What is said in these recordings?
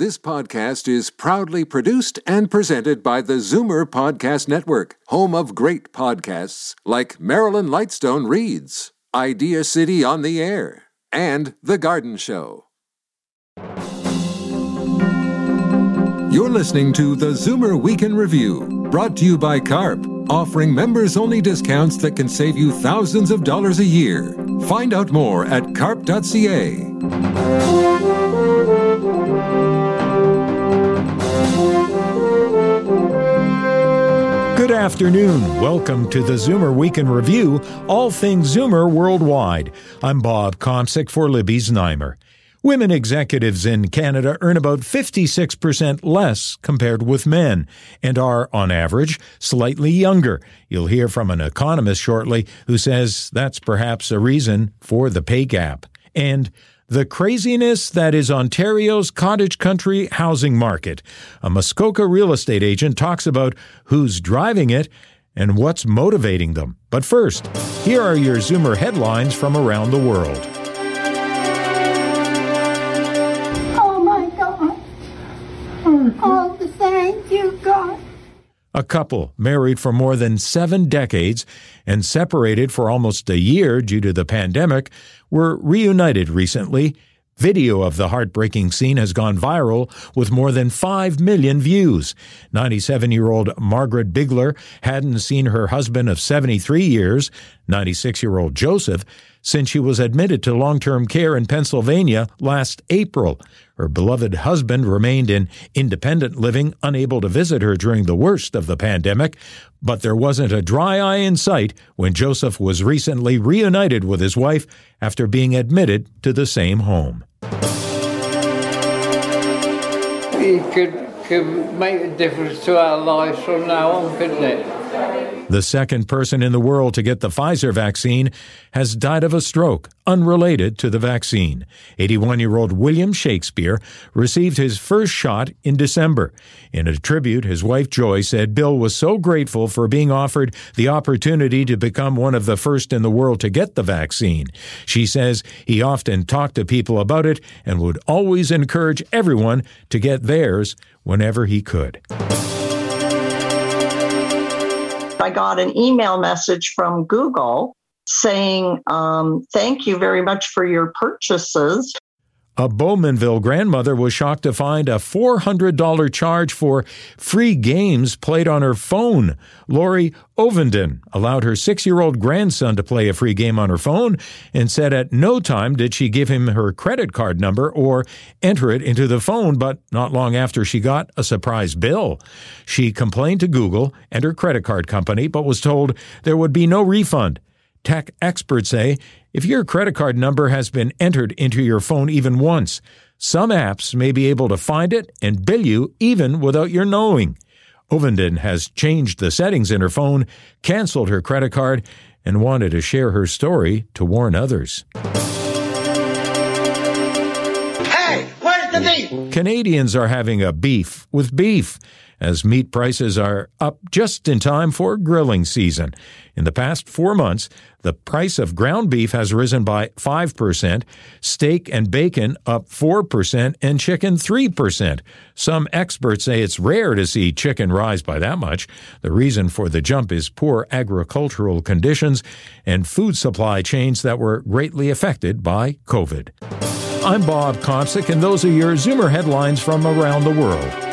This podcast is proudly produced and presented by the Zoomer Podcast Network, home of great podcasts like Marilyn Lightstone Reads, Idea City on the Air, and The Garden Show. You're listening to the Zoomer Week in Review, brought to you by CARP, offering members only discounts that can save you thousands of dollars a year. Find out more at carp.ca. Good afternoon. Welcome to the Zoomer Week in Review, all things Zoomer worldwide. I'm Bob Komsic for Libby Znaimer. Women executives in Canada earn about 56% less compared with men and are, on average, slightly younger. You'll hear from an economist shortly who says that's perhaps a reason for the pay gap. And the craziness that is Ontario's cottage country housing market. A Muskoka real estate agent talks about who's driving it and what's motivating them. But first, here are your Zoomer headlines from around the world. Oh my God. Mm-hmm. Oh, thank you, God. A couple married for more than seven decades and separated for almost a year due to the pandemic were reunited recently. Video of the heartbreaking scene has gone viral with more than 5 million views. 97 year old Margaret Bigler hadn't seen her husband of 73 years, 96 year old Joseph, since she was admitted to long term care in Pennsylvania last April. Her beloved husband remained in independent living, unable to visit her during the worst of the pandemic, but there wasn't a dry eye in sight when Joseph was recently reunited with his wife after being admitted to the same home. It could, could make a difference to our lives from now on, couldn't it? The second person in the world to get the Pfizer vaccine has died of a stroke unrelated to the vaccine. 81 year old William Shakespeare received his first shot in December. In a tribute, his wife Joy said Bill was so grateful for being offered the opportunity to become one of the first in the world to get the vaccine. She says he often talked to people about it and would always encourage everyone to get theirs whenever he could. I got an email message from Google saying, um, Thank you very much for your purchases. A Bowmanville grandmother was shocked to find a $400 charge for free games played on her phone. Lori Ovenden allowed her six year old grandson to play a free game on her phone and said at no time did she give him her credit card number or enter it into the phone, but not long after she got a surprise bill. She complained to Google and her credit card company, but was told there would be no refund. Tech experts say if your credit card number has been entered into your phone even once, some apps may be able to find it and bill you even without your knowing. Ovenden has changed the settings in her phone, canceled her credit card, and wanted to share her story to warn others. Hey, where's the beef? Canadians are having a beef with beef as meat prices are up just in time for grilling season. In the past four months, the price of ground beef has risen by 5%, steak and bacon up 4%, and chicken 3%. Some experts say it's rare to see chicken rise by that much. The reason for the jump is poor agricultural conditions and food supply chains that were greatly affected by COVID. I'm Bob Komsic, and those are your Zoomer headlines from around the world.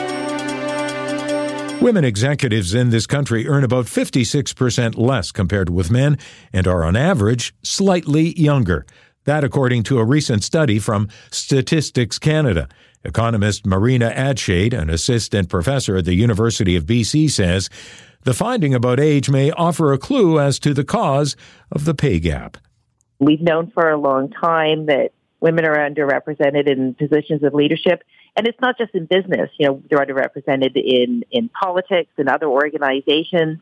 Women executives in this country earn about 56% less compared with men and are on average slightly younger. That according to a recent study from Statistics Canada. Economist Marina Adshade, an assistant professor at the University of BC, says the finding about age may offer a clue as to the cause of the pay gap. We've known for a long time that women are underrepresented in positions of leadership and it's not just in business. You know, they're underrepresented in in politics and other organizations.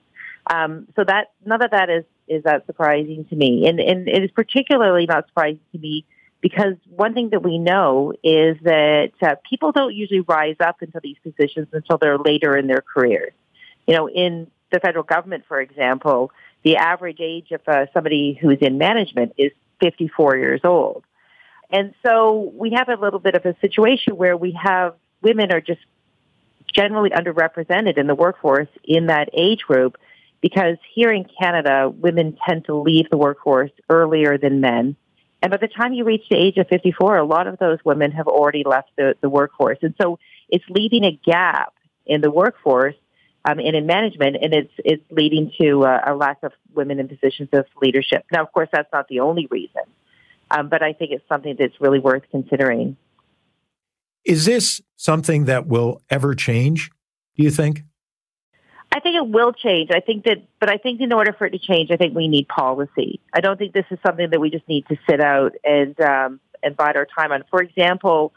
Um, so that none of that is is that surprising to me, and and it is particularly not surprising to me because one thing that we know is that uh, people don't usually rise up into these positions until they're later in their careers. You know, in the federal government, for example, the average age of uh, somebody who's in management is 54 years old. And so we have a little bit of a situation where we have women are just generally underrepresented in the workforce in that age group because here in Canada, women tend to leave the workforce earlier than men. And by the time you reach the age of 54, a lot of those women have already left the, the workforce. And so it's leaving a gap in the workforce um, and in management, and it's, it's leading to uh, a lack of women in positions of leadership. Now, of course, that's not the only reason, um, but I think it's something that's really worth considering. Is this something that will ever change, do you think? I think it will change. I think that, but I think in order for it to change, I think we need policy. I don't think this is something that we just need to sit out and um, and bide our time on. For example,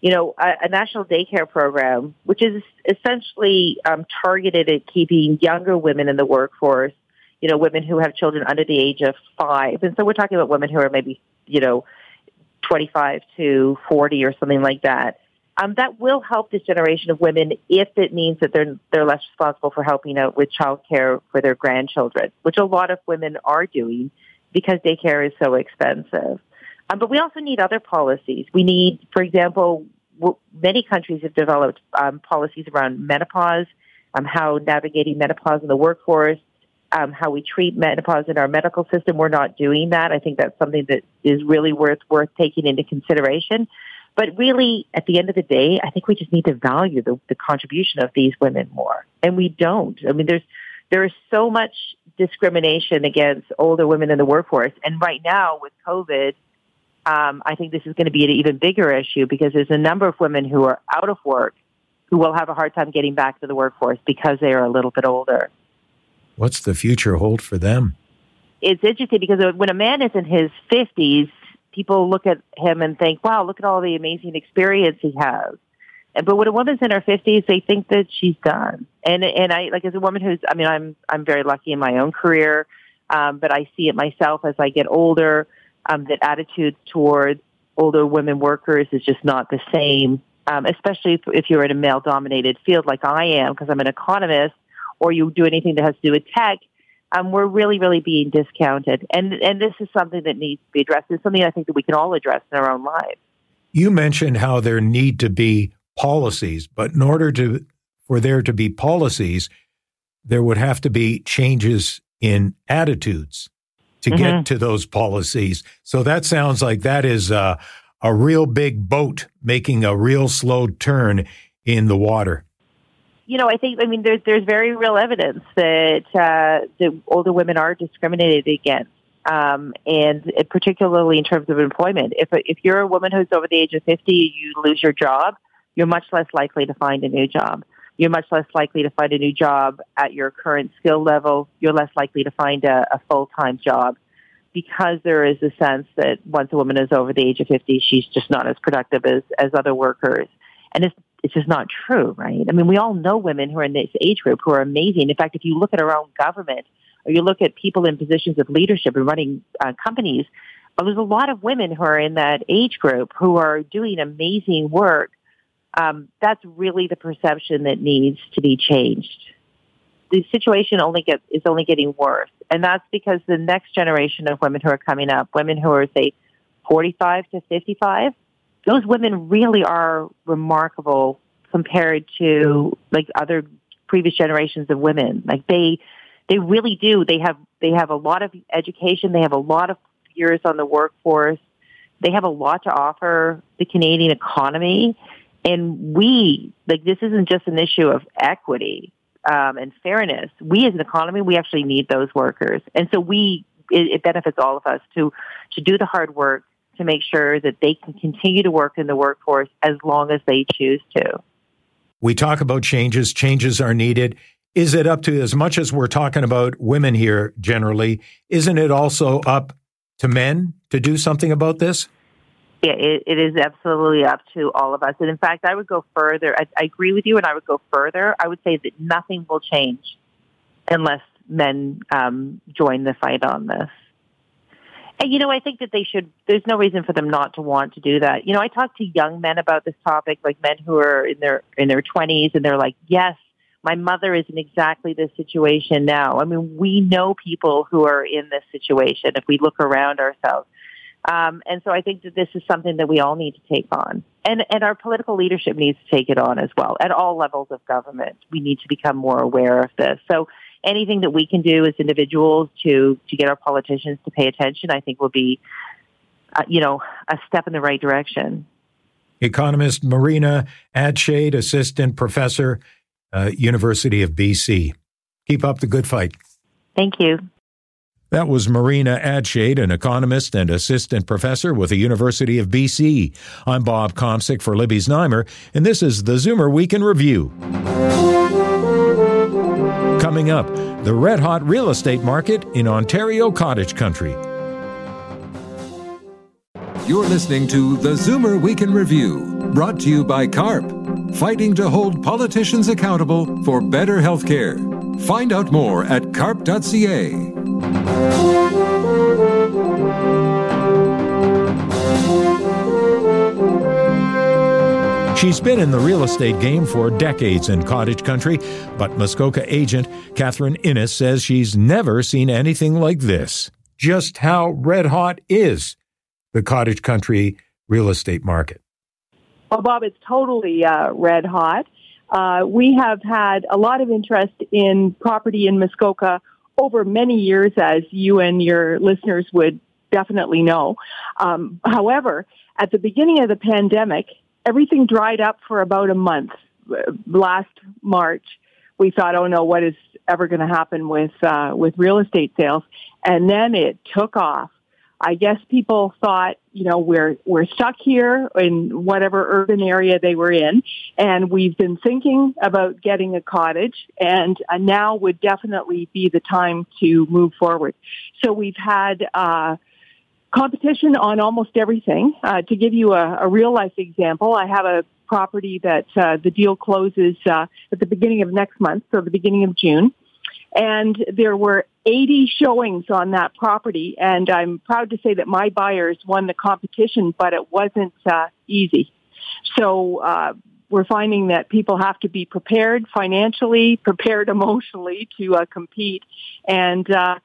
you know, a, a national daycare program, which is essentially um, targeted at keeping younger women in the workforce. You know, women who have children under the age of five, and so we're talking about women who are maybe you know, twenty five to forty or something like that um, that will help this generation of women if it means that they're they're less responsible for helping out with childcare for their grandchildren, which a lot of women are doing because daycare is so expensive. Um, but we also need other policies. We need, for example, w- many countries have developed um, policies around menopause, um, how navigating menopause in the workforce, um, how we treat menopause in our medical system. We're not doing that. I think that's something that is really worth worth taking into consideration. But really, at the end of the day, I think we just need to value the, the contribution of these women more. And we don't. I mean, there's, there is so much discrimination against older women in the workforce. And right now with COVID, um, I think this is going to be an even bigger issue because there's a number of women who are out of work who will have a hard time getting back to the workforce because they are a little bit older. What's the future hold for them? It's interesting because when a man is in his 50s, people look at him and think, wow, look at all the amazing experience he has. But when a woman's in her fifties, they think that she's done. And and I like as a woman who's, I mean, I'm I'm very lucky in my own career, um, but I see it myself as I get older. Um, that attitudes towards older women workers is just not the same, um, especially if, if you're in a male-dominated field like I am, because I'm an economist, or you do anything that has to do with tech um, we're really, really being discounted. And, and this is something that needs to be addressed. It's something I think that we can all address in our own lives. You mentioned how there need to be policies, but in order to for there to be policies, there would have to be changes in attitudes to mm-hmm. get to those policies. So that sounds like that is a, a real big boat making a real slow turn in the water you know, I think, I mean, there's, there's very real evidence that, uh, the older women are discriminated against. Um, and particularly in terms of employment. If, if you're a woman who's over the age of 50, you lose your job, you're much less likely to find a new job. You're much less likely to find a new job at your current skill level. You're less likely to find a, a full-time job because there is a sense that once a woman is over the age of 50, she's just not as productive as, as other workers. And it's it's just not true, right? I mean, we all know women who are in this age group who are amazing. In fact, if you look at our own government or you look at people in positions of leadership and running uh, companies, uh, there's a lot of women who are in that age group who are doing amazing work. Um, that's really the perception that needs to be changed. The situation only gets is only getting worse, and that's because the next generation of women who are coming up, women who are say 45 to 55, those women really are remarkable compared to like other previous generations of women. Like they, they really do. They have, they have a lot of education. They have a lot of years on the workforce. They have a lot to offer the Canadian economy. And we, like, this isn't just an issue of equity um, and fairness. We as an economy, we actually need those workers. And so we, it, it benefits all of us to, to do the hard work, to make sure that they can continue to work in the workforce as long as they choose to. We talk about changes, changes are needed. Is it up to, as much as we're talking about women here generally, isn't it also up to men to do something about this? Yeah, it, it is absolutely up to all of us. And in fact, I would go further. I, I agree with you, and I would go further. I would say that nothing will change unless men um, join the fight on this. And, you know, I think that they should, there's no reason for them not to want to do that. You know, I talk to young men about this topic, like men who are in their, in their twenties and they're like, yes, my mother is in exactly this situation now. I mean, we know people who are in this situation if we look around ourselves. Um, and so I think that this is something that we all need to take on. And, and our political leadership needs to take it on as well. At all levels of government, we need to become more aware of this. So anything that we can do as individuals to, to get our politicians to pay attention, I think will be, uh, you know, a step in the right direction. Economist Marina Adshade, Assistant Professor, uh, University of BC. Keep up the good fight. Thank you. That was Marina Adshade, an economist and assistant professor with the University of BC. I'm Bob Komsic for Libby Znaimer, and this is the Zoomer Week in Review. Coming up, the red hot real estate market in Ontario cottage country. You're listening to the Zoomer Week in Review, brought to you by CARP, fighting to hold politicians accountable for better health care. Find out more at carp.ca. She's been in the real estate game for decades in cottage country, but Muskoka agent Catharine Inniss says she's never seen anything like this. Just how red hot is the cottage country real estate market? Well, Bob, it's totally uh, red hot. Uh, we have had a lot of interest in property in Muskoka over many years, as you and your listeners would definitely know. Um, however, at the beginning of the pandemic, everything dried up for about a month. Last March, we thought, "Oh no, what is ever going to happen with uh, with real estate sales?" And then it took off. I guess people thought, you know, we're we're stuck here in whatever urban area they were in, and we've been thinking about getting a cottage, and uh, now would definitely be the time to move forward. So we've had. Uh, competition on almost everything. Uh, to give you a, a, real life example, I have a property that uh, the deal closes uh, at the beginning of next month, so the beginning of June. And there were 80 showings on that property, and I'm proud to say that my buyers won the competition, but it wasn't uh, easy. So uh, we're finding that people have to be prepared financially, prepared emotionally to uh, compete, and uh,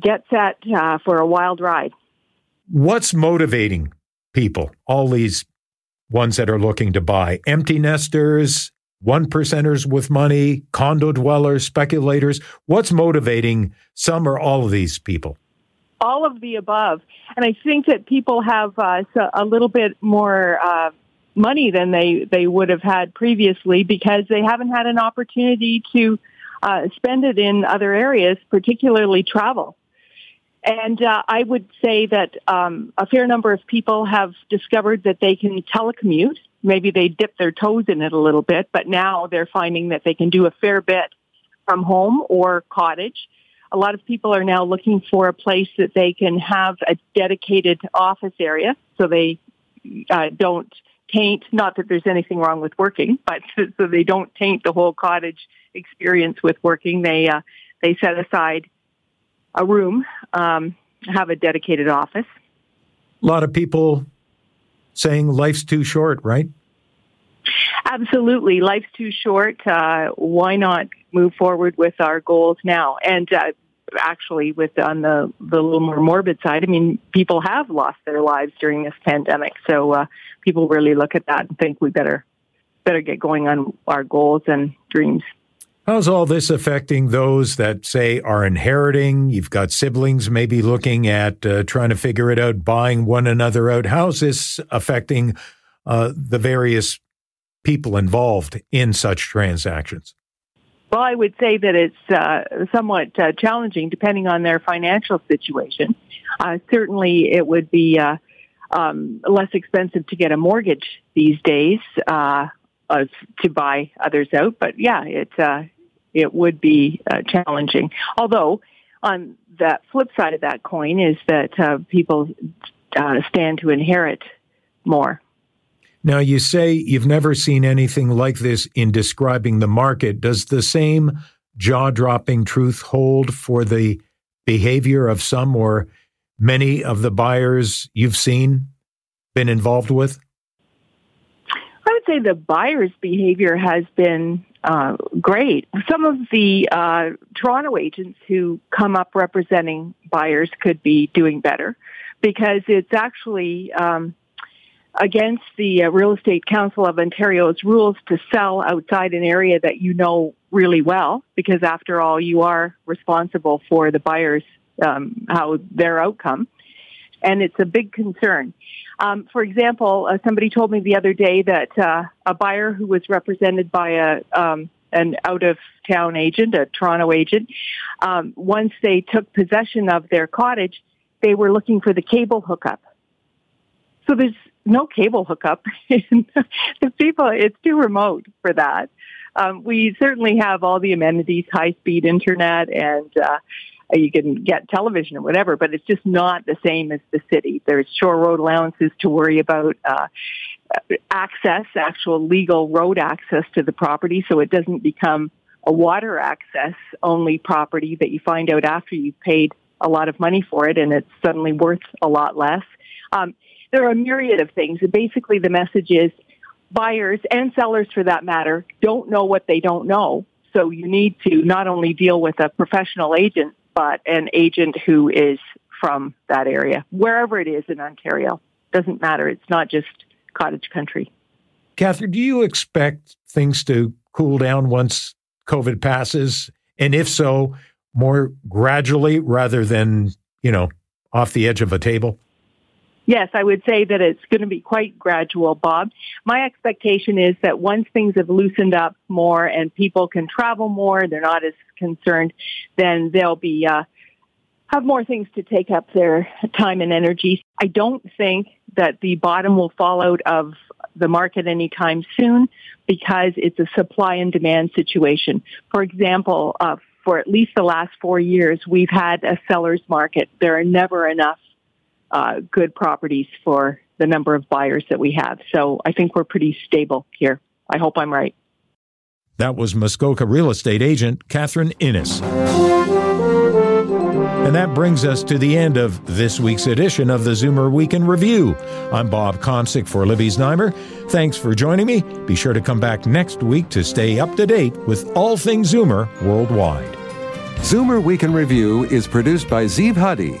get set uh, for a wild ride. What's motivating people? All these ones that are looking to buy empty nesters, one percenters with money, condo dwellers, speculators? What's motivating some or all of these people? All of the above. And I think that people have uh, a little bit more uh, money than they, they would have had previously because they haven't had an opportunity to uh, spend it in other areas, particularly travel. And uh, I would say that um, a fair number of people have discovered that they can telecommute maybe they dip their toes in it a little bit, but now they're finding that they can do a fair bit from home or cottage. A lot of people are now looking for a place that they can have a dedicated office area so they uh, don't taint, not that there's anything wrong with working, but so they don't taint the whole cottage experience with working. They, uh, they set aside a room, um, have a dedicated office. A lot of people saying life's too short, right? Absolutely. Life's too short. Uh, why not move forward with our goals now? And uh, actually, with on the, the little more morbid side, I mean, people have lost their lives during this pandemic. So uh, people really look at that and think we better better get going on our goals and dreams. How's all this affecting those that say are inheriting? You've got siblings maybe looking at uh, trying to figure it out, buying one another out. How's this affecting uh, the various people involved in such transactions? Well, I would say that it's uh, somewhat uh, challenging depending on their financial situation. Uh, certainly, it would be uh, um, less expensive to get a mortgage these days to buy others out. But yeah, it it would be uh, challenging. Although, on the flip side of that coin is that uh, people uh, stand to inherit more. Now, you say you've never seen anything like this in describing the market. Does the same jaw dropping truth hold for the behavior of some or many of the buyers you've seen, been involved with? I would say the buyer's behavior has been uh, great. Some of the uh, Toronto agents who come up representing buyers could be doing better. because it's actually um, against the uh, Real Estate Council of Ontario's rules to sell outside an area that you know really well, because after all, you are responsible for the buyers, um, how their outcome. And it's a big concern. Um, for example, uh, somebody told me the other day that uh, a buyer who was represented by a um, an out of town agent, a Toronto agent, um, once they took possession of their cottage, they were looking for the cable hookup. So there's no cable hookup. the people, it's too remote for that. Um, we certainly have all the amenities, high speed internet, and uh, you can get television or whatever, but it's just not the same as the city. There's shore road allowances to worry about. Uh, access, actual legal road access to the property, so it doesn't become a water access only property that you find out after you've paid a lot of money for it and it's suddenly worth a lot less. Um, there are a myriad of things. Basically, the message is buyers and sellers, for that matter, don't know what they don't know. So you need to not only deal with a professional agent, but an agent who is from that area, wherever it is in Ontario. Doesn't matter. It's not just cottage country. Catharine, do you expect things to cool down once COVID passes? And if so, more gradually rather than, you know, off the edge of a table? Yes, I would say that it's going to be quite gradual, Bob. My expectation is that once things have loosened up more and people can travel more, they're not as concerned, then they'll be uh, have more things to take up their time and energy. I don't think that the bottom will fall out of the market anytime soon because it's a supply and demand situation. For example, uh, for at least the last four years, we've had a seller's market. There are never enough uh, good properties for the number of buyers that we have. So I think we're pretty stable here. I hope I'm right. That was Muskoka real estate agent Catharine Inniss. And that brings us to the end of this week's edition of the Zoomer Week in Review. I'm Bob Komsic for Libby Znaimer. Thanks for joining me. Be sure to come back next week to stay up to date with all things Zoomer worldwide. Zoomer Week in Review is produced by Zeev Huddy,